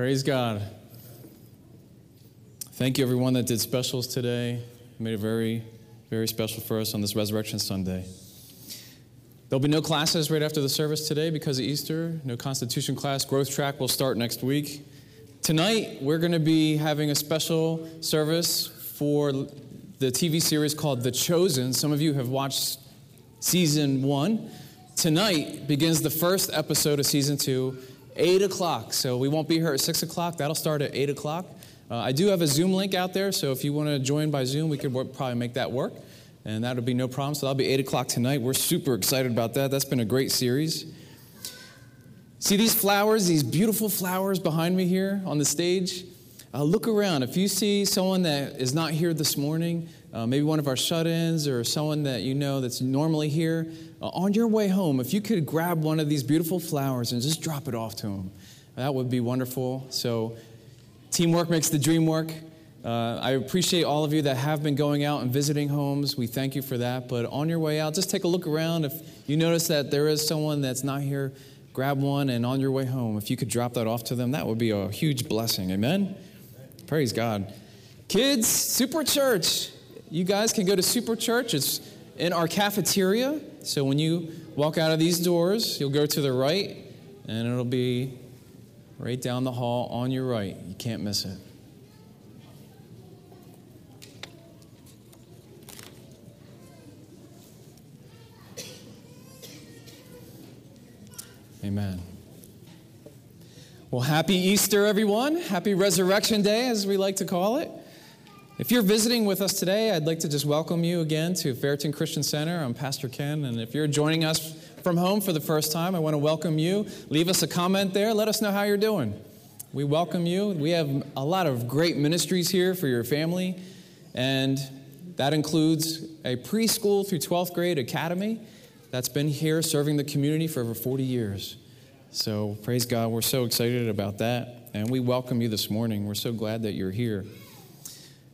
Praise God. Thank you, everyone that did specials today. You made it very, very special for us on this Resurrection Sunday. There'll be no classes right after the service today because of Easter. No Constitution class. Growth track will start next week. Tonight, we're going to be having a special service for the TV series called The Chosen. Some of you have watched season one. Tonight begins the first episode of season two, 8 o'clock. So we won't be here at 6 o'clock. That'll start at 8 o'clock. Uh, I do have a Zoom link out there, so if you want to join by Zoom, we could work, probably make that work. And that'll be no problem. So that'll be 8 o'clock tonight. We're super excited about that. That's been a great series. See these flowers, these beautiful flowers behind me here on the stage? Uh, look around. If you see someone that is not here this morning, uh, maybe one of our shut ins or someone that you know that's normally here, on your way home, if you could grab one of these beautiful flowers and just drop it off to them, that would be wonderful. So, teamwork makes the dream work. Uh, I appreciate all of you that have been going out and visiting homes. We thank you for that. But on your way out, just take a look around. If you notice that there is someone that's not here, grab one. And on your way home, if you could drop that off to them, that would be a huge blessing. Amen? Praise God. Kids, Super Church. You guys can go to Super Church. It's in our cafeteria. So when you walk out of these doors, you'll go to the right, and it'll be right down the hall on your right. You can't miss it. Amen. Well, happy Easter, everyone. Happy Resurrection Day, as we like to call it. If you're visiting with us today, I'd like to just welcome you again to Fairton Christian Center. I'm Pastor Ken, and if you're joining us from home for the first time, I want to welcome you. Leave us a comment there. Let us know how you're doing. We welcome you. We have a lot of great ministries here for your family, and that includes a preschool through 12th grade academy that's been here serving the community for over 40 years. So, praise God, we're so excited about that. And we welcome you this morning. We're so glad that you're here.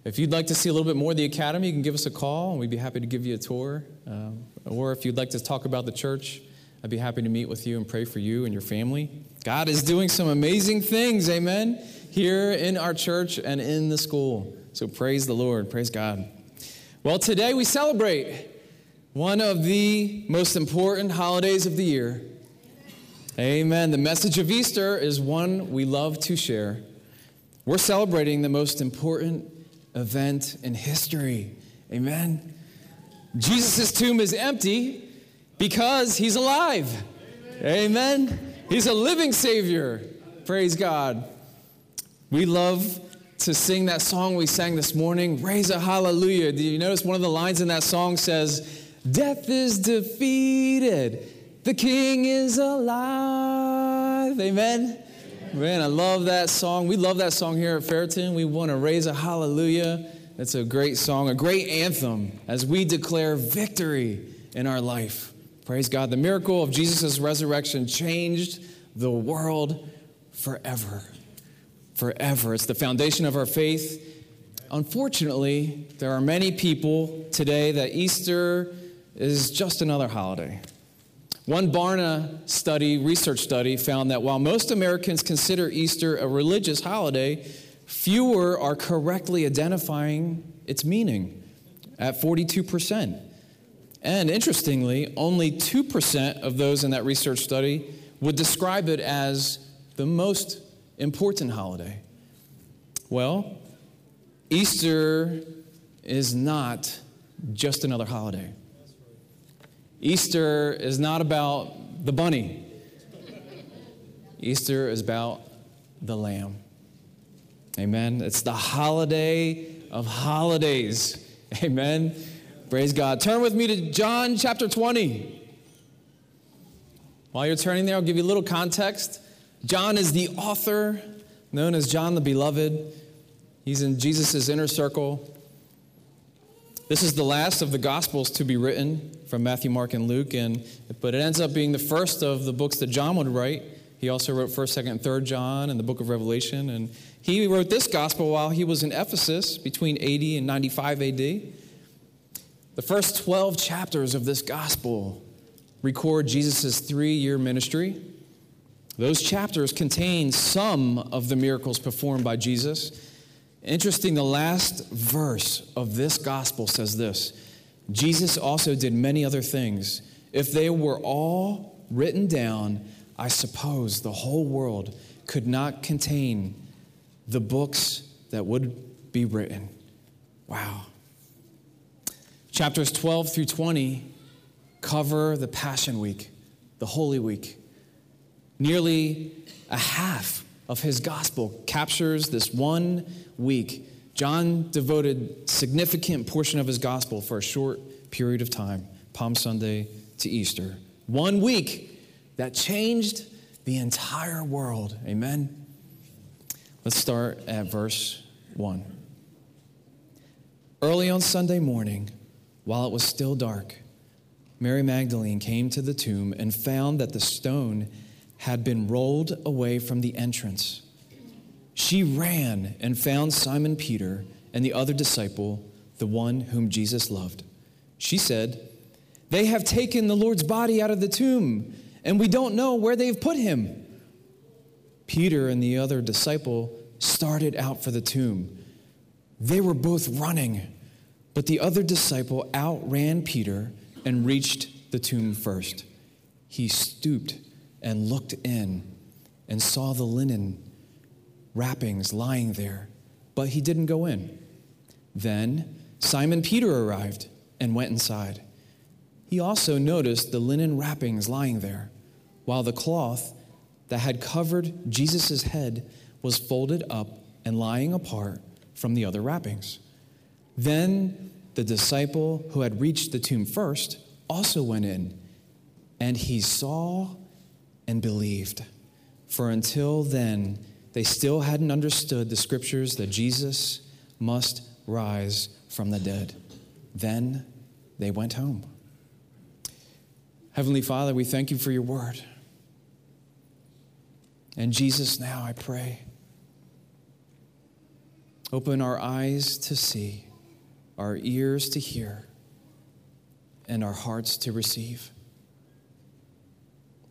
If you'd like to see a little bit more of the Academy, you can give us a call and we'd be happy to give you a tour. Um, or if you'd like to talk about the church, I'd be happy to meet with you and pray for you and your family. God is doing some amazing things, amen, here in our church and in the school. So praise the Lord, praise God. Well, today we celebrate one of the most important holidays of the year. Amen. The message of Easter is one we love to share. We're celebrating the most important event in history. Amen. Jesus' tomb is empty because he's alive. Amen. Amen. He's a living Savior. Praise God. We love to sing that song we sang this morning, Raise a Hallelujah. Did you notice one of the lines in that song says, Death is defeated the King is alive. Amen. Man, I love that song. We love that song here at Fairton. We want to raise a hallelujah. It's a great song, a great anthem as we declare victory in our life. Praise God. The miracle of Jesus' resurrection changed the world forever. Forever. It's the foundation of our faith. Unfortunately, there are many people today that Easter is just another holiday. One Barna study, research study, found that while most Americans consider Easter a religious holiday, fewer are correctly identifying its meaning at 42%. And interestingly, only 2% of those in that research study would describe it as the most important holiday. Well, Easter is not just another holiday. Easter is not about the bunny. Easter is about the lamb. Amen. It's the holiday of holidays. Amen. Praise God. Turn with me to John chapter 20. While you're turning there, I'll give you a little context. John is the author, known as John the Beloved. He's in Jesus' inner circle. This is the last of the Gospels to be written from Matthew, Mark, and Luke, and, but it ends up being the first of the books that John would write. He also wrote 1st, 2nd, and 3rd John and the book of Revelation. And he wrote this gospel while he was in Ephesus between 80 and 95 AD. The first 12 chapters of this gospel record Jesus' three year ministry. Those chapters contain some of the miracles performed by Jesus. Interesting, the last verse of this gospel says this Jesus also did many other things. If they were all written down, I suppose the whole world could not contain the books that would be written. Wow. Chapters 12 through 20 cover the Passion Week, the Holy Week. Nearly a half of his gospel captures this one week. John devoted significant portion of his gospel for a short period of time, Palm Sunday to Easter. One week that changed the entire world. Amen. Let's start at verse 1. Early on Sunday morning, while it was still dark, Mary Magdalene came to the tomb and found that the stone had been rolled away from the entrance. She ran and found Simon Peter and the other disciple, the one whom Jesus loved. She said, They have taken the Lord's body out of the tomb, and we don't know where they've put him. Peter and the other disciple started out for the tomb. They were both running, but the other disciple outran Peter and reached the tomb first. He stooped and looked in and saw the linen wrappings lying there, but he didn't go in. Then Simon Peter arrived and went inside. He also noticed the linen wrappings lying there, while the cloth that had covered Jesus' head was folded up and lying apart from the other wrappings. Then the disciple who had reached the tomb first also went in, and he saw and believed. For until then, they still hadn't understood the scriptures that Jesus must rise from the dead. Then they went home. Heavenly Father, we thank you for your word. And Jesus, now I pray, open our eyes to see, our ears to hear, and our hearts to receive.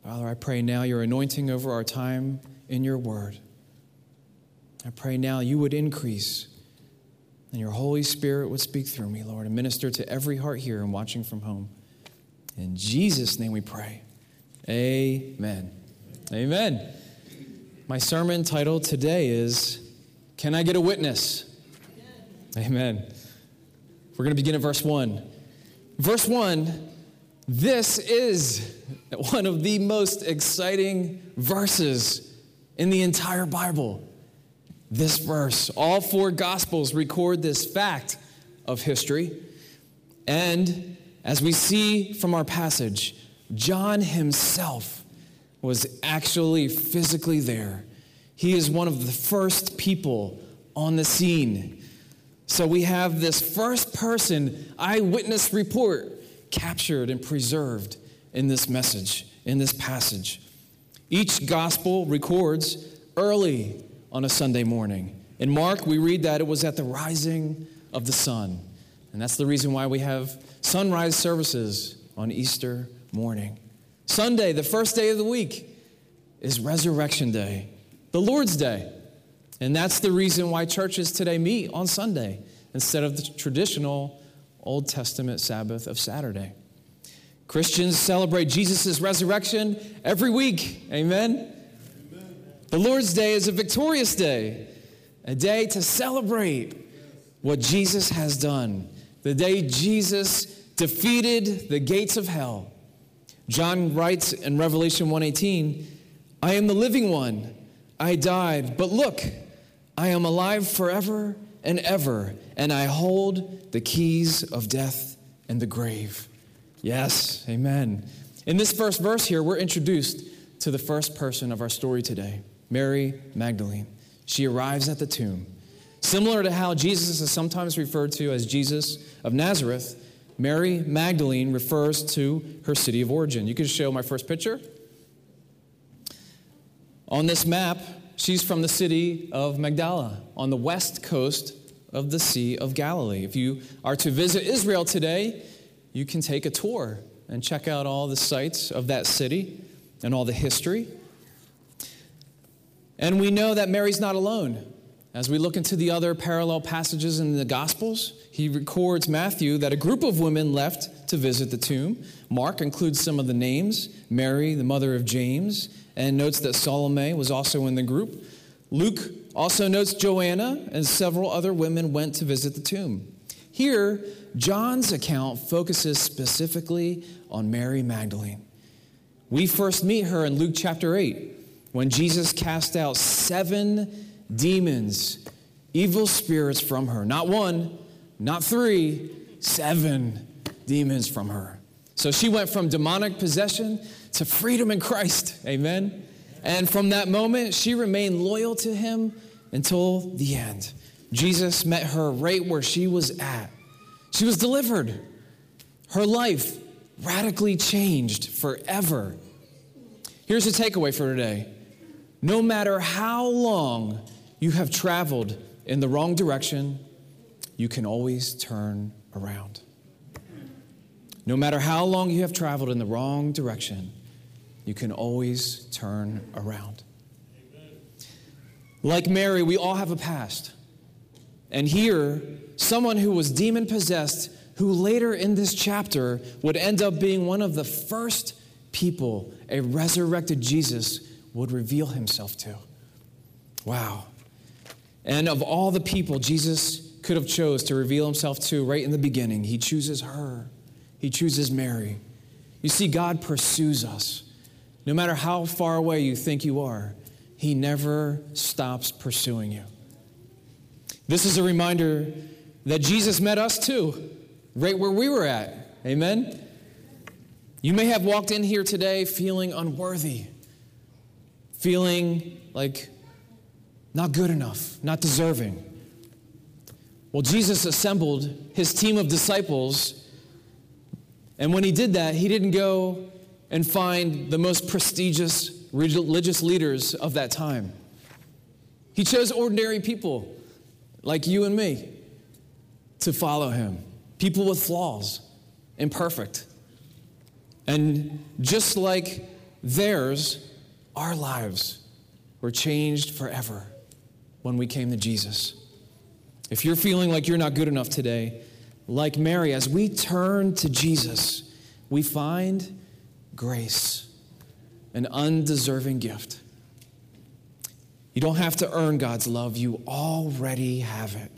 Father, I pray now your anointing over our time in your word. I pray now you would increase and your Holy Spirit would speak through me, Lord, and minister to every heart here and watching from home. In Jesus' name we pray. Amen. Amen. My sermon title today is Can I Get a Witness? Amen. We're going to begin at verse 1. Verse 1 this is one of the most exciting verses in the entire Bible. This verse, all four Gospels record this fact of history. And as we see from our passage, John himself was actually physically there. He is one of the first people on the scene. So we have this first person eyewitness report captured and preserved in this message, in this passage. Each gospel records early on a Sunday morning. In Mark, we read that it was at the rising of the sun. And that's the reason why we have sunrise services on Easter morning. Sunday, the first day of the week, is Resurrection Day, the Lord's Day. And that's the reason why churches today meet on Sunday instead of the traditional Old Testament Sabbath of Saturday. Christians celebrate Jesus' resurrection every week. Amen? The Lord's Day is a victorious day, a day to celebrate what Jesus has done, the day Jesus defeated the gates of hell. John writes in Revelation 1:18, "I am the living one. I died, but look, I am alive forever and ever, and I hold the keys of death and the grave. Yes, amen. In this first verse here, we're introduced to the first person of our story today, Mary Magdalene. She arrives at the tomb. Similar to how Jesus is sometimes referred to as Jesus of Nazareth, Mary Magdalene refers to her city of origin. You can show my first picture. On this map, She's from the city of Magdala on the west coast of the Sea of Galilee. If you are to visit Israel today, you can take a tour and check out all the sites of that city and all the history. And we know that Mary's not alone. As we look into the other parallel passages in the Gospels, he records Matthew that a group of women left to visit the tomb. Mark includes some of the names Mary, the mother of James, and notes that Salome was also in the group. Luke also notes Joanna and several other women went to visit the tomb. Here, John's account focuses specifically on Mary Magdalene. We first meet her in Luke chapter 8 when Jesus cast out seven demons, evil spirits from her. Not one, not three, seven demons from her. So she went from demonic possession to freedom in Christ. Amen. And from that moment, she remained loyal to him until the end. Jesus met her right where she was at. She was delivered. Her life radically changed forever. Here's the takeaway for today no matter how long you have traveled in the wrong direction, you can always turn around. No matter how long you have traveled in the wrong direction, you can always turn around. Like Mary, we all have a past. And here, someone who was demon possessed, who later in this chapter would end up being one of the first people a resurrected Jesus would reveal himself to. Wow. And of all the people Jesus could have chose to reveal himself to right in the beginning, he chooses her. He chooses Mary. You see, God pursues us. No matter how far away you think you are, he never stops pursuing you. This is a reminder that Jesus met us too, right where we were at. Amen? You may have walked in here today feeling unworthy, feeling like not good enough, not deserving. Well, Jesus assembled his team of disciples, and when he did that, he didn't go and find the most prestigious religious leaders of that time. He chose ordinary people like you and me to follow him, people with flaws, imperfect. And just like theirs, our lives were changed forever when we came to Jesus. If you're feeling like you're not good enough today, like Mary, as we turn to Jesus, we find grace, an undeserving gift. You don't have to earn God's love, you already have it.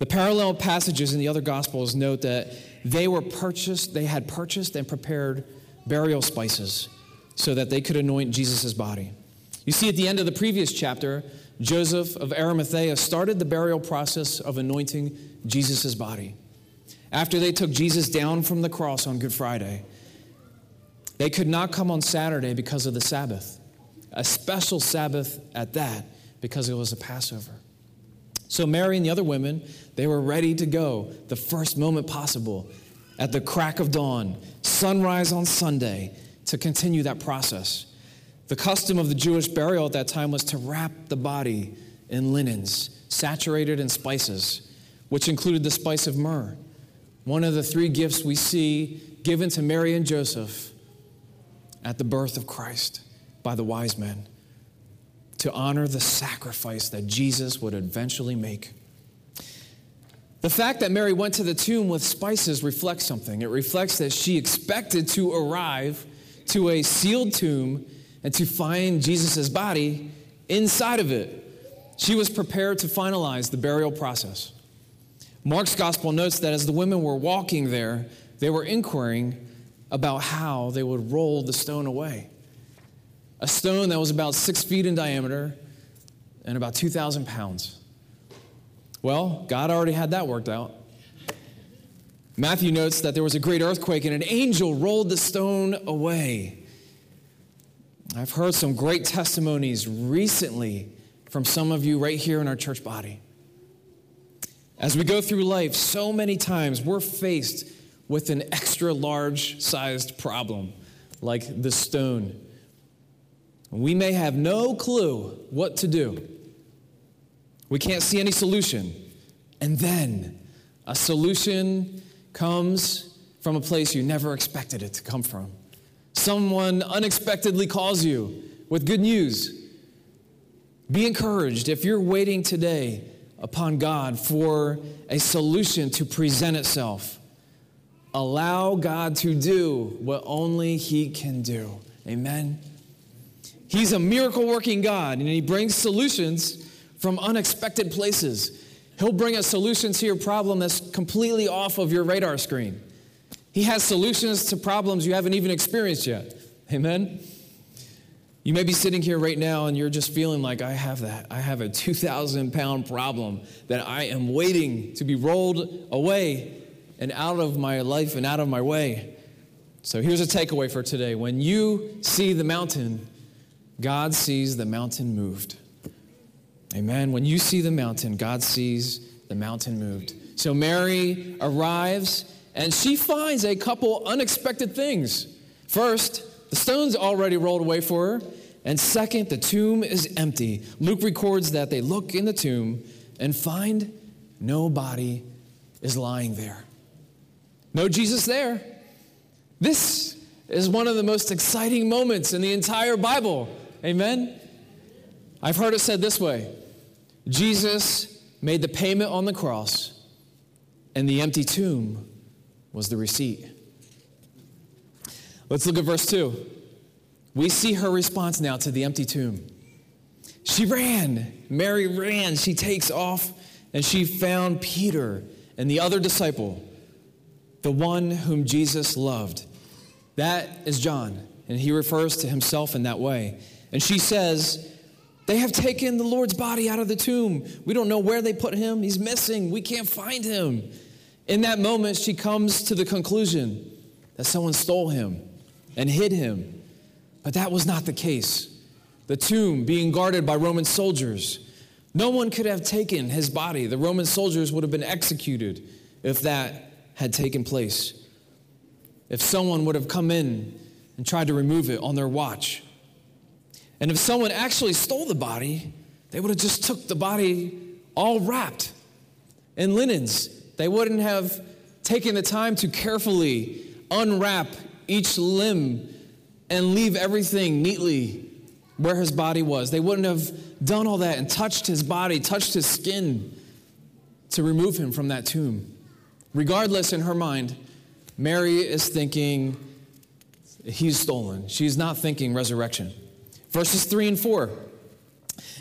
The parallel passages in the other Gospels note that they were purchased, they had purchased and prepared burial spices so that they could anoint Jesus' body. You see, at the end of the previous chapter, Joseph of Arimathea started the burial process of anointing Jesus' body. After they took Jesus down from the cross on Good Friday, they could not come on Saturday because of the Sabbath, a special Sabbath at that, because it was a Passover. So Mary and the other women, they were ready to go the first moment possible at the crack of dawn, sunrise on Sunday, to continue that process. The custom of the Jewish burial at that time was to wrap the body in linens saturated in spices, which included the spice of myrrh, one of the three gifts we see given to Mary and Joseph at the birth of Christ by the wise men to honor the sacrifice that Jesus would eventually make. The fact that Mary went to the tomb with spices reflects something. It reflects that she expected to arrive to a sealed tomb and to find Jesus' body inside of it. She was prepared to finalize the burial process. Mark's gospel notes that as the women were walking there, they were inquiring about how they would roll the stone away. A stone that was about six feet in diameter and about 2,000 pounds. Well, God already had that worked out. Matthew notes that there was a great earthquake and an angel rolled the stone away. I've heard some great testimonies recently from some of you right here in our church body. As we go through life, so many times we're faced with an extra large sized problem like the stone. We may have no clue what to do. We can't see any solution. And then a solution comes from a place you never expected it to come from. Someone unexpectedly calls you with good news Be encouraged if you're waiting today upon God for a solution to present itself. Allow God to do what only He can do. Amen. He's a miracle working God, and He brings solutions from unexpected places. He'll bring a solution to your problem that's completely off of your radar screen. He has solutions to problems you haven't even experienced yet. Amen. You may be sitting here right now and you're just feeling like, I have that. I have a 2,000 pound problem that I am waiting to be rolled away and out of my life and out of my way. So here's a takeaway for today. When you see the mountain, God sees the mountain moved. Amen. When you see the mountain, God sees the mountain moved. So Mary arrives and she finds a couple unexpected things. First, the stone's already rolled away for her. And second, the tomb is empty. Luke records that they look in the tomb and find no body is lying there. No Jesus there. This is one of the most exciting moments in the entire Bible. Amen? I've heard it said this way Jesus made the payment on the cross, and the empty tomb was the receipt. Let's look at verse 2. We see her response now to the empty tomb. She ran. Mary ran. She takes off and she found Peter and the other disciple, the one whom Jesus loved. That is John, and he refers to himself in that way. And she says, They have taken the Lord's body out of the tomb. We don't know where they put him. He's missing. We can't find him. In that moment, she comes to the conclusion that someone stole him and hid him. But that was not the case. The tomb being guarded by Roman soldiers, no one could have taken his body. The Roman soldiers would have been executed if that had taken place. If someone would have come in and tried to remove it on their watch. And if someone actually stole the body, they would have just took the body all wrapped in linens. They wouldn't have taken the time to carefully unwrap each limb and leave everything neatly where his body was. They wouldn't have done all that and touched his body, touched his skin to remove him from that tomb. Regardless, in her mind, Mary is thinking he's stolen. She's not thinking resurrection. Verses 3 and 4.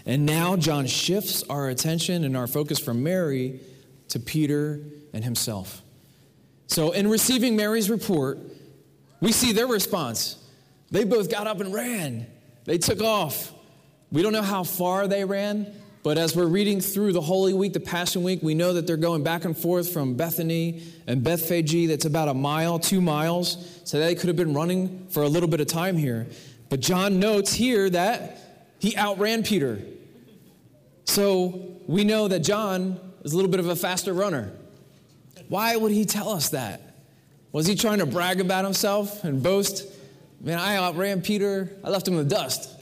And now John shifts our attention and our focus from Mary to Peter and himself. So, in receiving Mary's report, we see their response. They both got up and ran. They took off. We don't know how far they ran, but as we're reading through the Holy Week, the Passion Week, we know that they're going back and forth from Bethany and Bethphage. That's about a mile, two miles. So they could have been running for a little bit of time here. But John notes here that he outran Peter. So we know that John is a little bit of a faster runner. Why would he tell us that? Was he trying to brag about himself and boast? Man, I outran Peter. I left him in the dust.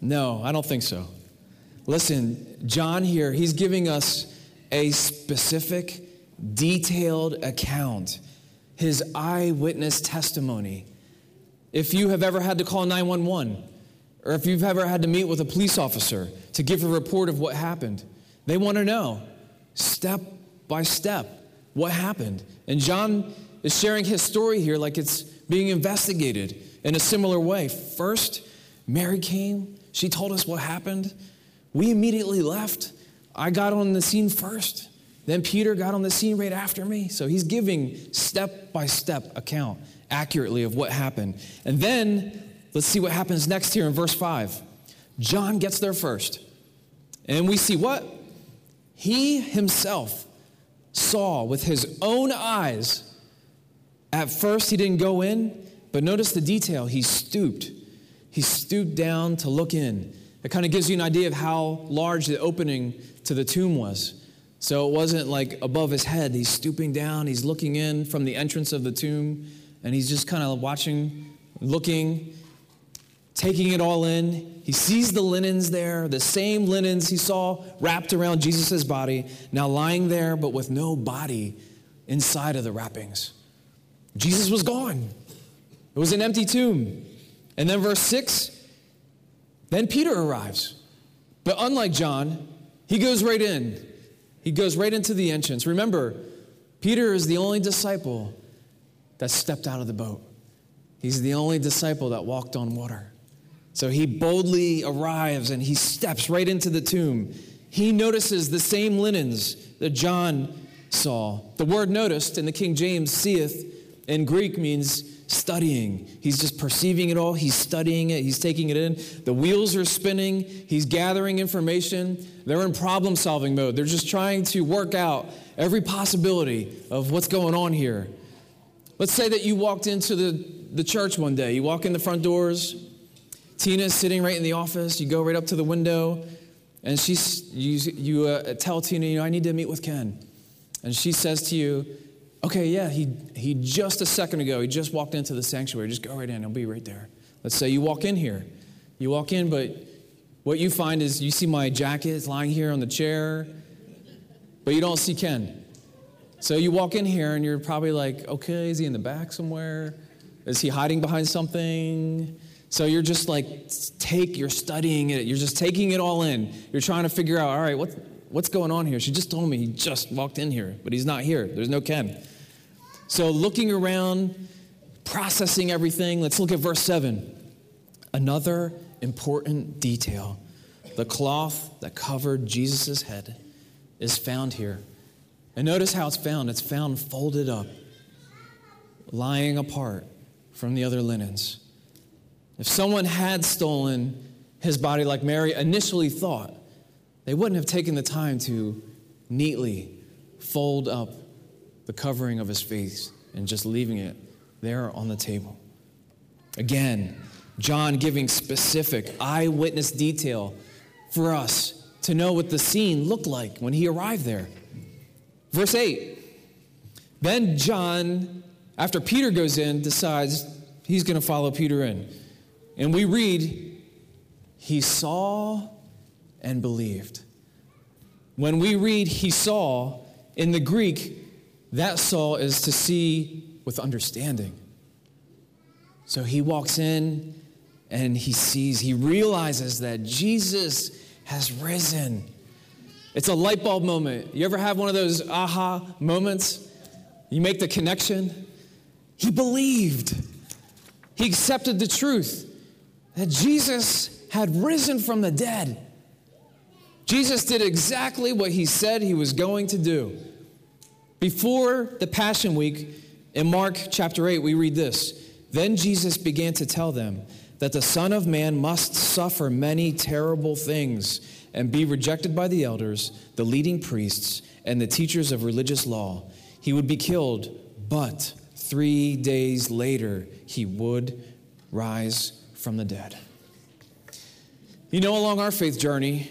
No, I don't think so. Listen, John here, he's giving us a specific, detailed account, his eyewitness testimony. If you have ever had to call 911, or if you've ever had to meet with a police officer to give a report of what happened, they want to know step by step what happened. And John is sharing his story here like it's being investigated in a similar way. First, Mary came, she told us what happened. We immediately left. I got on the scene first. Then Peter got on the scene right after me. So he's giving step by step account accurately of what happened. And then let's see what happens next here in verse 5. John gets there first. And we see what? He himself saw with his own eyes at first, he didn't go in, but notice the detail. He stooped. He stooped down to look in. It kind of gives you an idea of how large the opening to the tomb was. So it wasn't like above his head. He's stooping down, he's looking in from the entrance of the tomb, and he's just kind of watching, looking, taking it all in. He sees the linens there, the same linens he saw wrapped around Jesus' body, now lying there, but with no body inside of the wrappings. Jesus was gone. It was an empty tomb. And then verse 6 Then Peter arrives. But unlike John, he goes right in. He goes right into the entrance. Remember, Peter is the only disciple that stepped out of the boat. He's the only disciple that walked on water. So he boldly arrives and he steps right into the tomb. He notices the same linens that John saw. The word noticed in the King James, seeth, in Greek means studying. He's just perceiving it all. He's studying it. He's taking it in. The wheels are spinning. He's gathering information. They're in problem solving mode. They're just trying to work out every possibility of what's going on here. Let's say that you walked into the, the church one day. You walk in the front doors. Tina's sitting right in the office. You go right up to the window, and she's, you, you uh, tell Tina, you know, I need to meet with Ken. And she says to you, Okay, yeah, he, he just a second ago, he just walked into the sanctuary. Just go right in, he'll be right there. Let's say you walk in here. You walk in, but what you find is you see my jacket lying here on the chair, but you don't see Ken. So you walk in here and you're probably like, okay, is he in the back somewhere? Is he hiding behind something? So you're just like, take, you're studying it, you're just taking it all in. You're trying to figure out, all right, what, what's going on here? She just told me he just walked in here, but he's not here. There's no Ken. So looking around, processing everything, let's look at verse 7. Another important detail the cloth that covered Jesus' head is found here. And notice how it's found it's found folded up, lying apart from the other linens. If someone had stolen his body like Mary initially thought, they wouldn't have taken the time to neatly fold up the covering of his face and just leaving it there on the table. Again, John giving specific eyewitness detail for us to know what the scene looked like when he arrived there. Verse 8 Then John, after Peter goes in, decides he's going to follow Peter in. And we read, he saw and believed. When we read he saw, in the Greek, that saw is to see with understanding. So he walks in and he sees, he realizes that Jesus has risen. It's a light bulb moment. You ever have one of those aha moments? You make the connection. He believed, he accepted the truth that Jesus had risen from the dead. Jesus did exactly what he said he was going to do. Before the Passion Week, in Mark chapter 8, we read this Then Jesus began to tell them that the Son of Man must suffer many terrible things and be rejected by the elders, the leading priests, and the teachers of religious law. He would be killed, but three days later, he would rise from the dead. You know, along our faith journey,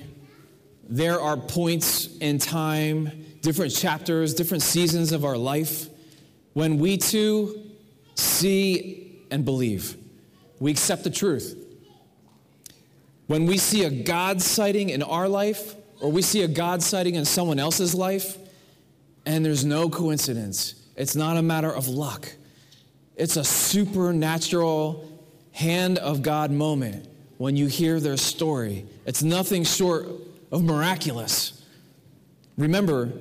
there are points in time, different chapters, different seasons of our life when we too see and believe. We accept the truth. When we see a God sighting in our life, or we see a God sighting in someone else's life, and there's no coincidence, it's not a matter of luck, it's a supernatural hand of God moment when you hear their story. It's nothing short of miraculous. Remember,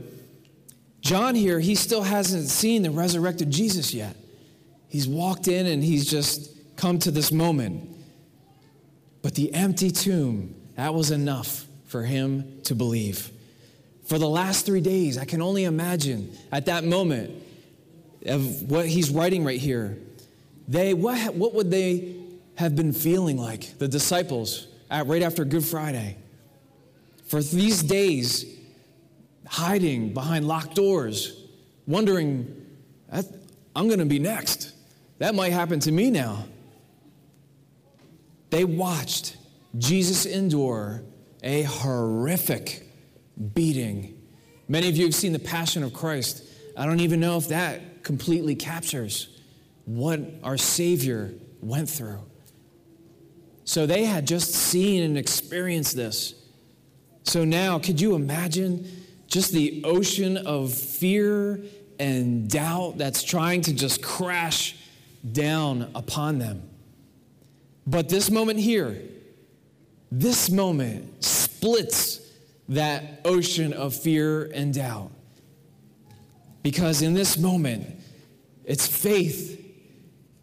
John here, he still hasn't seen the resurrected Jesus yet. He's walked in and he's just come to this moment. But the empty tomb, that was enough for him to believe. For the last three days, I can only imagine at that moment of what he's writing right here, they, what, what would they have been feeling like, the disciples, at, right after Good Friday? for these days hiding behind locked doors, wondering, I'm going to be next. That might happen to me now. They watched Jesus endure a horrific beating. Many of you have seen the Passion of Christ. I don't even know if that completely captures what our Savior went through. So they had just seen and experienced this. So now, could you imagine just the ocean of fear and doubt that's trying to just crash down upon them? But this moment here, this moment splits that ocean of fear and doubt. Because in this moment, it's faith,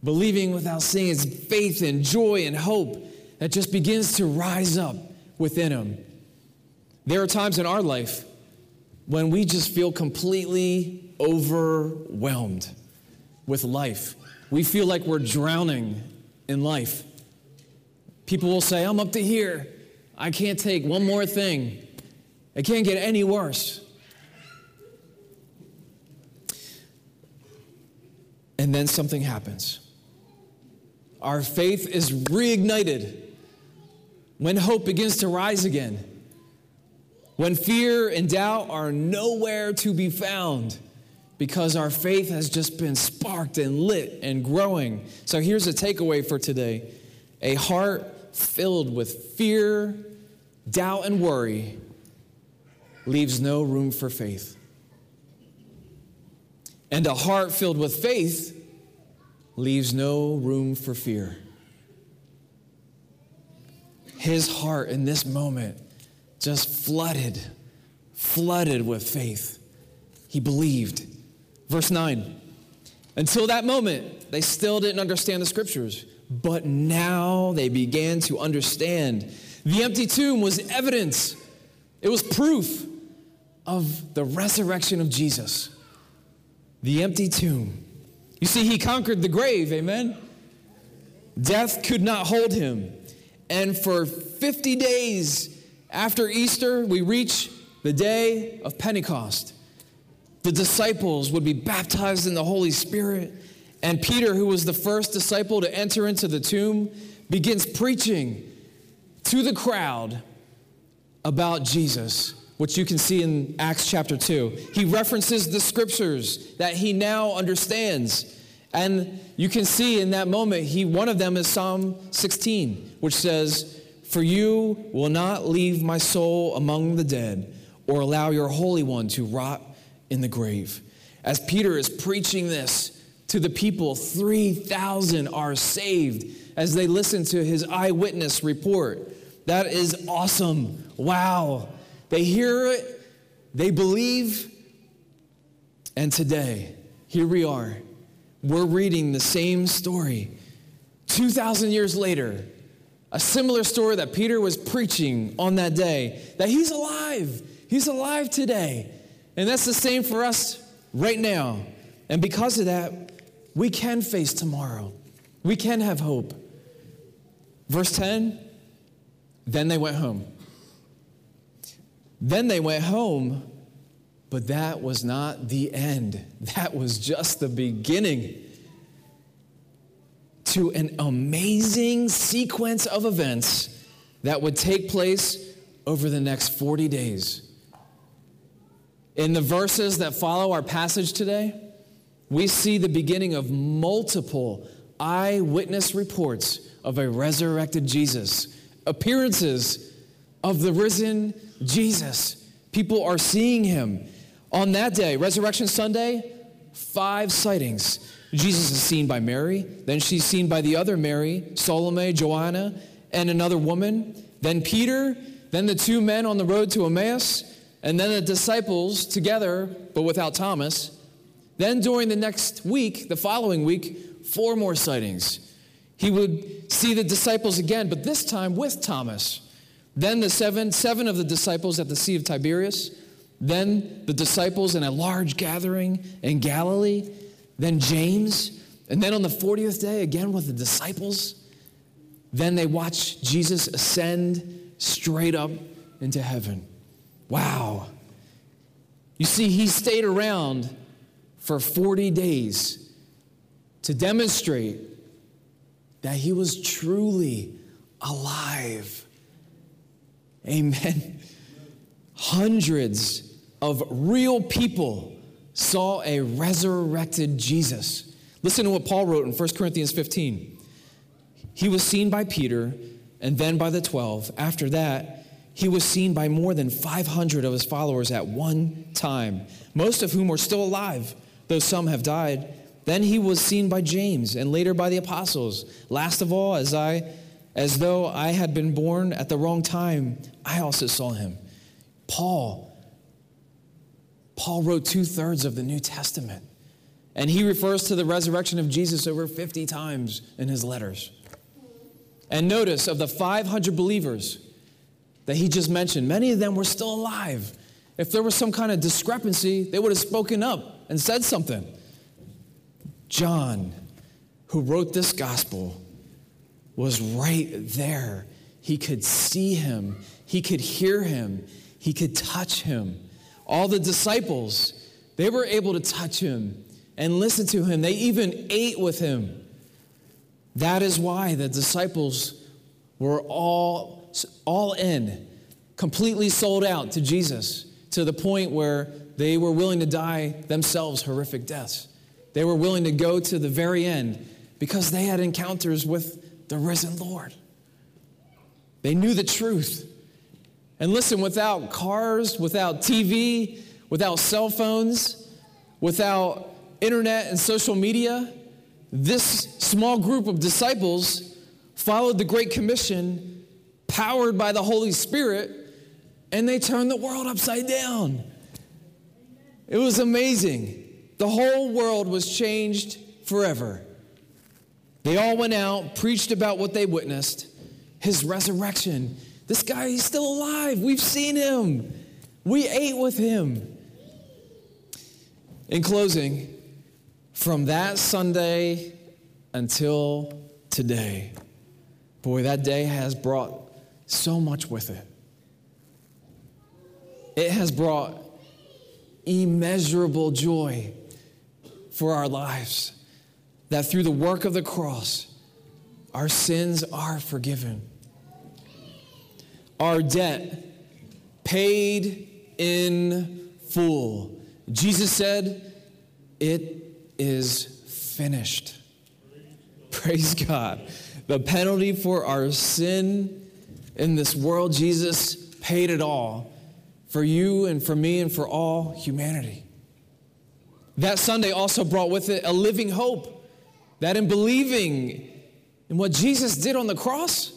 believing without seeing. It's faith and joy and hope that just begins to rise up within him. There are times in our life when we just feel completely overwhelmed with life. We feel like we're drowning in life. People will say, I'm up to here. I can't take one more thing. It can't get any worse. And then something happens. Our faith is reignited when hope begins to rise again, when fear and doubt are nowhere to be found because our faith has just been sparked and lit and growing. So here's a takeaway for today a heart filled with fear, doubt, and worry leaves no room for faith. And a heart filled with faith leaves no room for fear. His heart in this moment just flooded, flooded with faith. He believed. Verse 9. Until that moment, they still didn't understand the scriptures, but now they began to understand. The empty tomb was evidence, it was proof of the resurrection of Jesus. The empty tomb. You see, he conquered the grave, amen? Death could not hold him. And for 50 days after Easter, we reach the day of Pentecost. The disciples would be baptized in the Holy Spirit. And Peter, who was the first disciple to enter into the tomb, begins preaching to the crowd about Jesus which you can see in Acts chapter 2. He references the scriptures that he now understands. And you can see in that moment, he, one of them is Psalm 16, which says, For you will not leave my soul among the dead or allow your Holy One to rot in the grave. As Peter is preaching this to the people, 3,000 are saved as they listen to his eyewitness report. That is awesome. Wow. They hear it, they believe, and today, here we are. We're reading the same story. 2,000 years later, a similar story that Peter was preaching on that day that he's alive. He's alive today. And that's the same for us right now. And because of that, we can face tomorrow. We can have hope. Verse 10 Then they went home. Then they went home, but that was not the end. That was just the beginning to an amazing sequence of events that would take place over the next 40 days. In the verses that follow our passage today, we see the beginning of multiple eyewitness reports of a resurrected Jesus, appearances of the risen Jesus. People are seeing him. On that day, Resurrection Sunday, five sightings. Jesus is seen by Mary, then she's seen by the other Mary, Salome, Joanna, and another woman, then Peter, then the two men on the road to Emmaus, and then the disciples together, but without Thomas. Then during the next week, the following week, four more sightings. He would see the disciples again, but this time with Thomas. Then the seven, seven of the disciples at the Sea of Tiberias. Then the disciples in a large gathering in Galilee. Then James. And then on the 40th day, again with the disciples. Then they watch Jesus ascend straight up into heaven. Wow. You see, he stayed around for 40 days to demonstrate that he was truly alive. Amen. Hundreds of real people saw a resurrected Jesus. Listen to what Paul wrote in 1 Corinthians 15. He was seen by Peter and then by the 12. After that, he was seen by more than 500 of his followers at one time, most of whom are still alive, though some have died. Then he was seen by James and later by the apostles. Last of all, as I As though I had been born at the wrong time, I also saw him. Paul, Paul wrote two thirds of the New Testament, and he refers to the resurrection of Jesus over 50 times in his letters. And notice of the 500 believers that he just mentioned, many of them were still alive. If there was some kind of discrepancy, they would have spoken up and said something. John, who wrote this gospel, was right there. He could see him, he could hear him, he could touch him. All the disciples, they were able to touch him and listen to him. They even ate with him. That is why the disciples were all, all in, completely sold out to Jesus to the point where they were willing to die themselves horrific deaths. They were willing to go to the very end because they had encounters with the risen Lord. They knew the truth. And listen, without cars, without TV, without cell phones, without internet and social media, this small group of disciples followed the Great Commission, powered by the Holy Spirit, and they turned the world upside down. It was amazing. The whole world was changed forever. They all went out, preached about what they witnessed his resurrection. This guy, he's still alive. We've seen him, we ate with him. In closing, from that Sunday until today, boy, that day has brought so much with it. It has brought immeasurable joy for our lives. That through the work of the cross, our sins are forgiven. Our debt paid in full. Jesus said, It is finished. Praise God. The penalty for our sin in this world, Jesus paid it all for you and for me and for all humanity. That Sunday also brought with it a living hope that in believing in what Jesus did on the cross,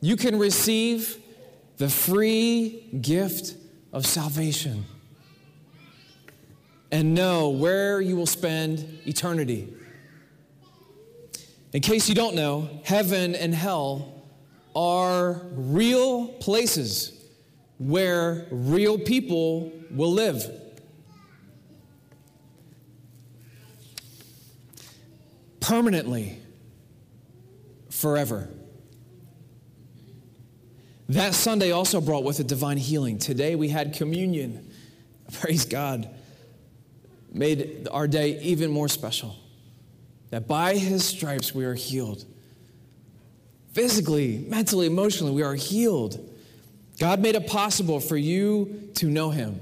you can receive the free gift of salvation and know where you will spend eternity. In case you don't know, heaven and hell are real places where real people will live. Permanently, forever. That Sunday also brought with it divine healing. Today we had communion. Praise God made our day even more special. That by his stripes we are healed. Physically, mentally, emotionally, we are healed. God made it possible for you to know him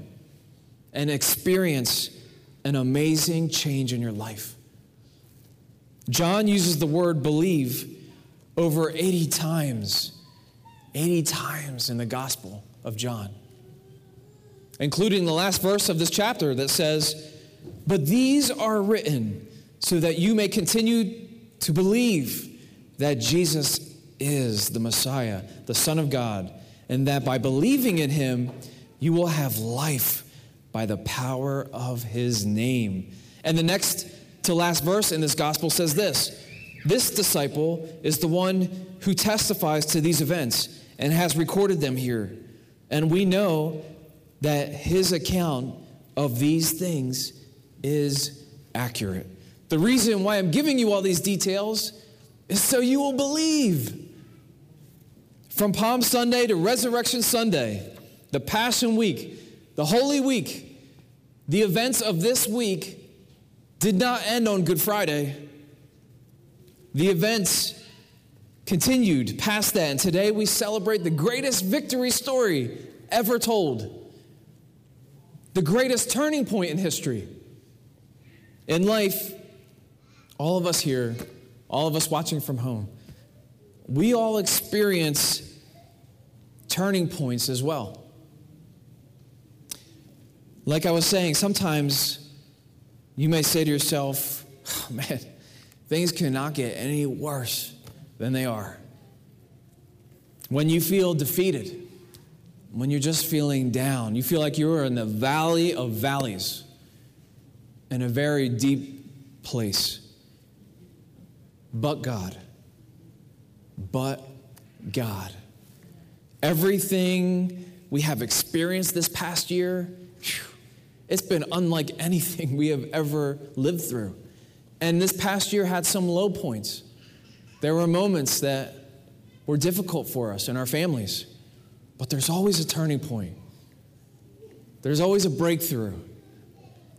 and experience an amazing change in your life. John uses the word believe over 80 times, 80 times in the Gospel of John, including the last verse of this chapter that says, but these are written so that you may continue to believe that Jesus is the Messiah, the Son of God, and that by believing in him, you will have life by the power of his name. And the next to last verse in this gospel says this This disciple is the one who testifies to these events and has recorded them here. And we know that his account of these things is accurate. The reason why I'm giving you all these details is so you will believe. From Palm Sunday to Resurrection Sunday, the Passion Week, the Holy Week, the events of this week did not end on Good Friday. The events continued past that, and today we celebrate the greatest victory story ever told, the greatest turning point in history. In life, all of us here, all of us watching from home, we all experience turning points as well. Like I was saying, sometimes you may say to yourself, oh, man, things cannot get any worse than they are. When you feel defeated, when you're just feeling down, you feel like you're in the valley of valleys, in a very deep place. But God, but God. Everything we have experienced this past year, it's been unlike anything we have ever lived through. And this past year had some low points. There were moments that were difficult for us and our families, but there's always a turning point. There's always a breakthrough.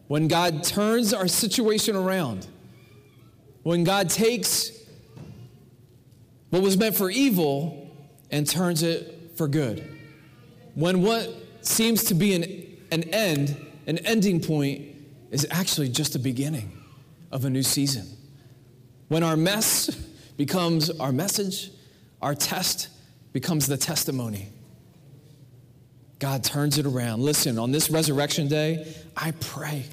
When God turns our situation around, when God takes what was meant for evil and turns it for good. When what seems to be an, an end, an ending point, is actually just the beginning of a new season. When our mess becomes our message, our test becomes the testimony. God turns it around. Listen, on this resurrection day, I pray,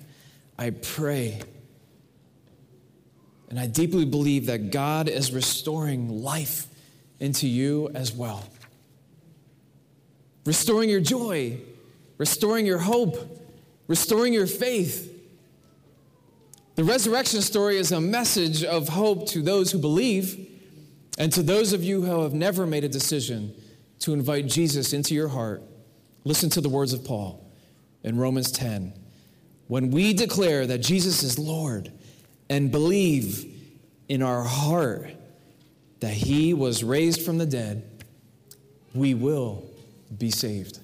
I pray, and I deeply believe that God is restoring life into you as well. Restoring your joy, restoring your hope, restoring your faith. The resurrection story is a message of hope to those who believe and to those of you who have never made a decision to invite Jesus into your heart. Listen to the words of Paul in Romans 10. When we declare that Jesus is Lord and believe in our heart that he was raised from the dead, we will be saved.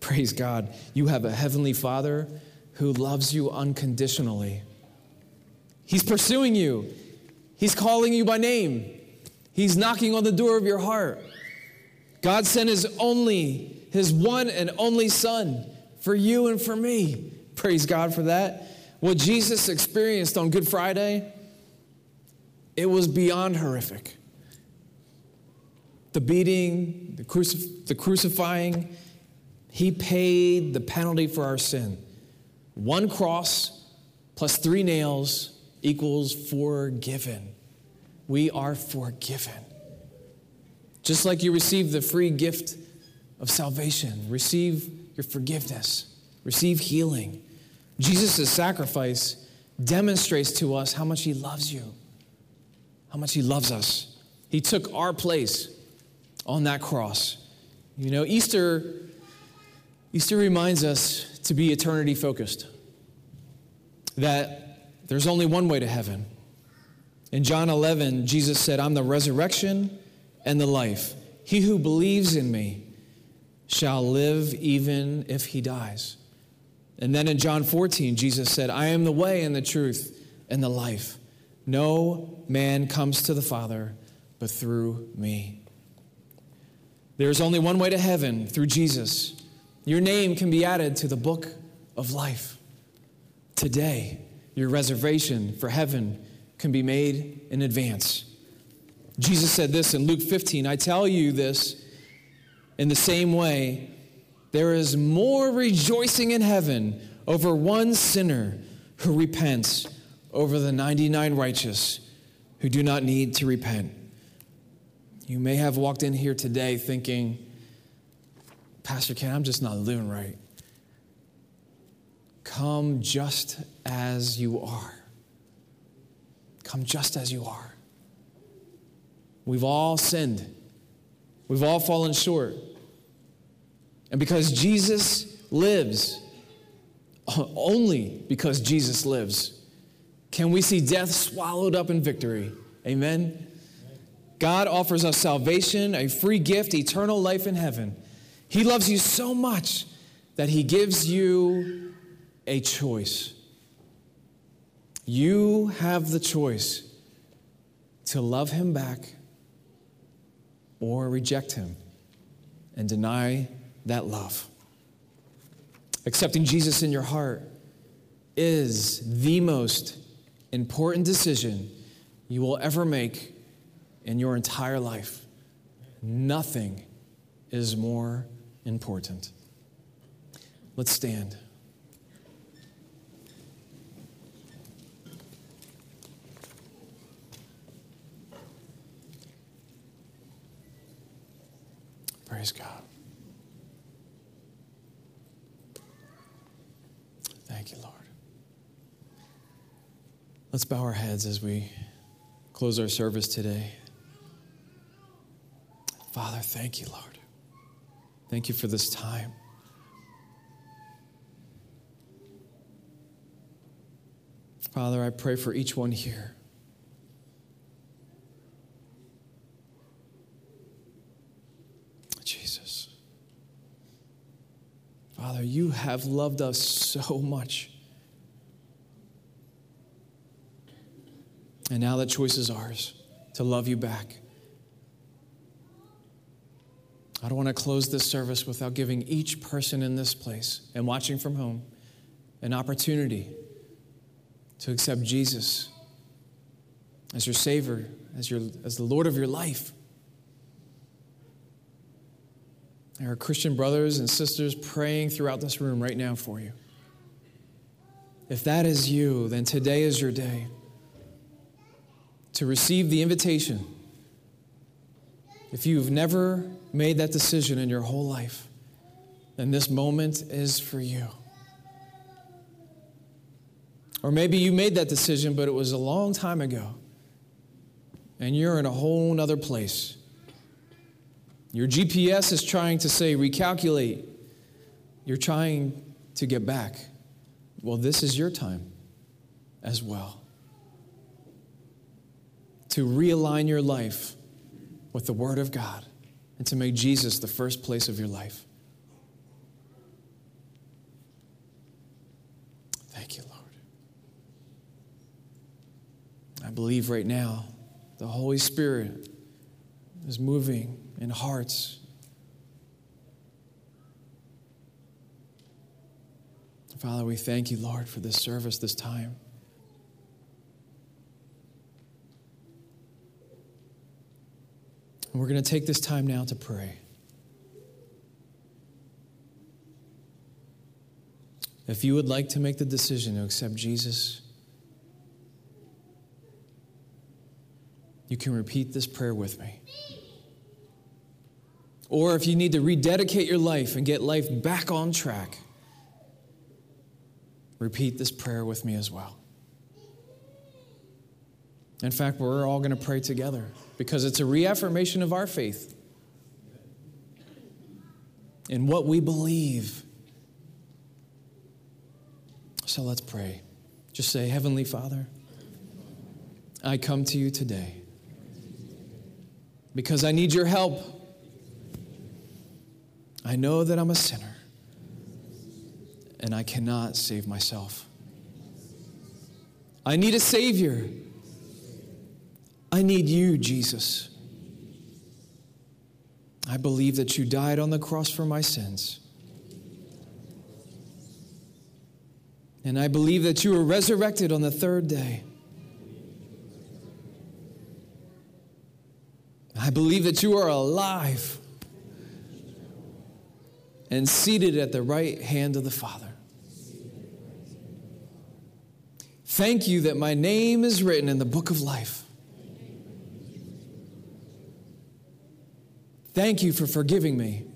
Praise God. You have a heavenly Father who loves you unconditionally. He's pursuing you, He's calling you by name, He's knocking on the door of your heart. God sent His only, His one and only Son for you and for me. Praise God for that. What Jesus experienced on Good Friday it was beyond horrific. The beating, the, crucif- the crucifying, he paid the penalty for our sin. One cross plus three nails equals forgiven. We are forgiven. Just like you receive the free gift of salvation, receive your forgiveness, receive healing. Jesus' sacrifice demonstrates to us how much he loves you how much He loves us. He took our place on that cross. You know, Easter, Easter reminds us to be eternity focused, that there's only one way to heaven. In John 11, Jesus said, I'm the resurrection and the life. He who believes in me shall live even if he dies. And then in John 14, Jesus said, I am the way and the truth and the life. No man comes to the Father but through me. There's only one way to heaven through Jesus. Your name can be added to the book of life. Today, your reservation for heaven can be made in advance. Jesus said this in Luke 15 I tell you this in the same way, there is more rejoicing in heaven over one sinner who repents over the 99 righteous who do not need to repent. You may have walked in here today thinking, Pastor Ken, I'm just not living right. Come just as you are. Come just as you are. We've all sinned, we've all fallen short. And because Jesus lives, only because Jesus lives, can we see death swallowed up in victory? Amen. God offers us salvation, a free gift, eternal life in heaven. He loves you so much that He gives you a choice. You have the choice to love Him back or reject Him and deny that love. Accepting Jesus in your heart is the most important decision you will ever make in your entire life. Nothing is more important. Let's stand. Praise God. Thank you, Lord. Let's bow our heads as we close our service today. Father, thank you, Lord. Thank you for this time. Father, I pray for each one here. Jesus. Father, you have loved us so much. And now the choice is ours to love you back. I don't want to close this service without giving each person in this place and watching from home an opportunity to accept Jesus as your Savior, as, your, as the Lord of your life. There are Christian brothers and sisters praying throughout this room right now for you. If that is you, then today is your day to receive the invitation. If you've never made that decision in your whole life, then this moment is for you. Or maybe you made that decision, but it was a long time ago, and you're in a whole other place. Your GPS is trying to say, recalculate. You're trying to get back. Well, this is your time as well to realign your life with the Word of God and to make Jesus the first place of your life. Thank you, Lord. I believe right now the Holy Spirit is moving in hearts. Father, we thank you, Lord, for this service, this time. And we're going to take this time now to pray. If you would like to make the decision to accept Jesus, you can repeat this prayer with me. Or if you need to rededicate your life and get life back on track, repeat this prayer with me as well. In fact, we're all going to pray together because it's a reaffirmation of our faith in what we believe. So let's pray. Just say, Heavenly Father, I come to you today because I need your help. I know that I'm a sinner and I cannot save myself. I need a Savior. I need you, Jesus. I believe that you died on the cross for my sins. And I believe that you were resurrected on the third day. I believe that you are alive and seated at the right hand of the Father. Thank you that my name is written in the book of life. Thank you for forgiving me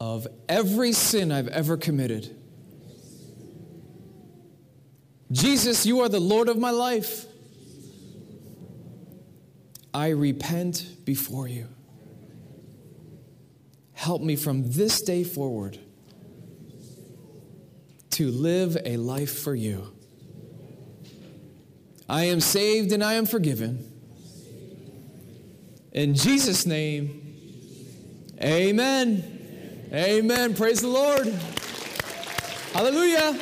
of every sin I've ever committed. Jesus, you are the Lord of my life. I repent before you. Help me from this day forward to live a life for you. I am saved and I am forgiven. In Jesus' name, amen. Amen. Praise the Lord. Hallelujah.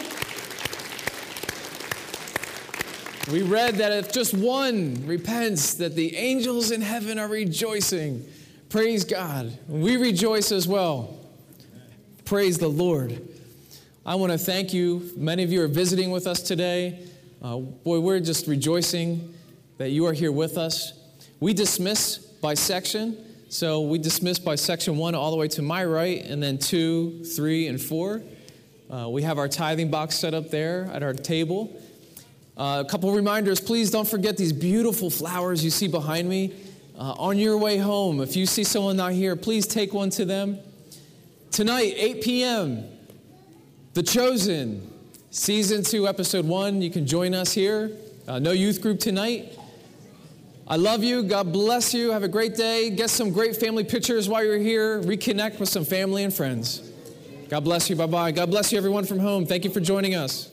We read that if just one repents, that the angels in heaven are rejoicing. Praise God. We rejoice as well. Praise the Lord. I want to thank you. Many of you are visiting with us today. Uh, boy, we're just rejoicing that you are here with us. We dismiss by section. So we dismiss by section one all the way to my right, and then two, three, and four. Uh, we have our tithing box set up there at our table. Uh, a couple reminders please don't forget these beautiful flowers you see behind me. uh, on your way home, if you see someone not here, please take one to them. Tonight, 8 p.m., The Chosen, Season 2, Episode 1. You can join us here. Uh, no youth group tonight. I love you. God bless you. Have a great day. Get some great family pictures while you're here. Reconnect with some family and friends. God bless you. Bye bye. God bless you, everyone from home. Thank you for joining us.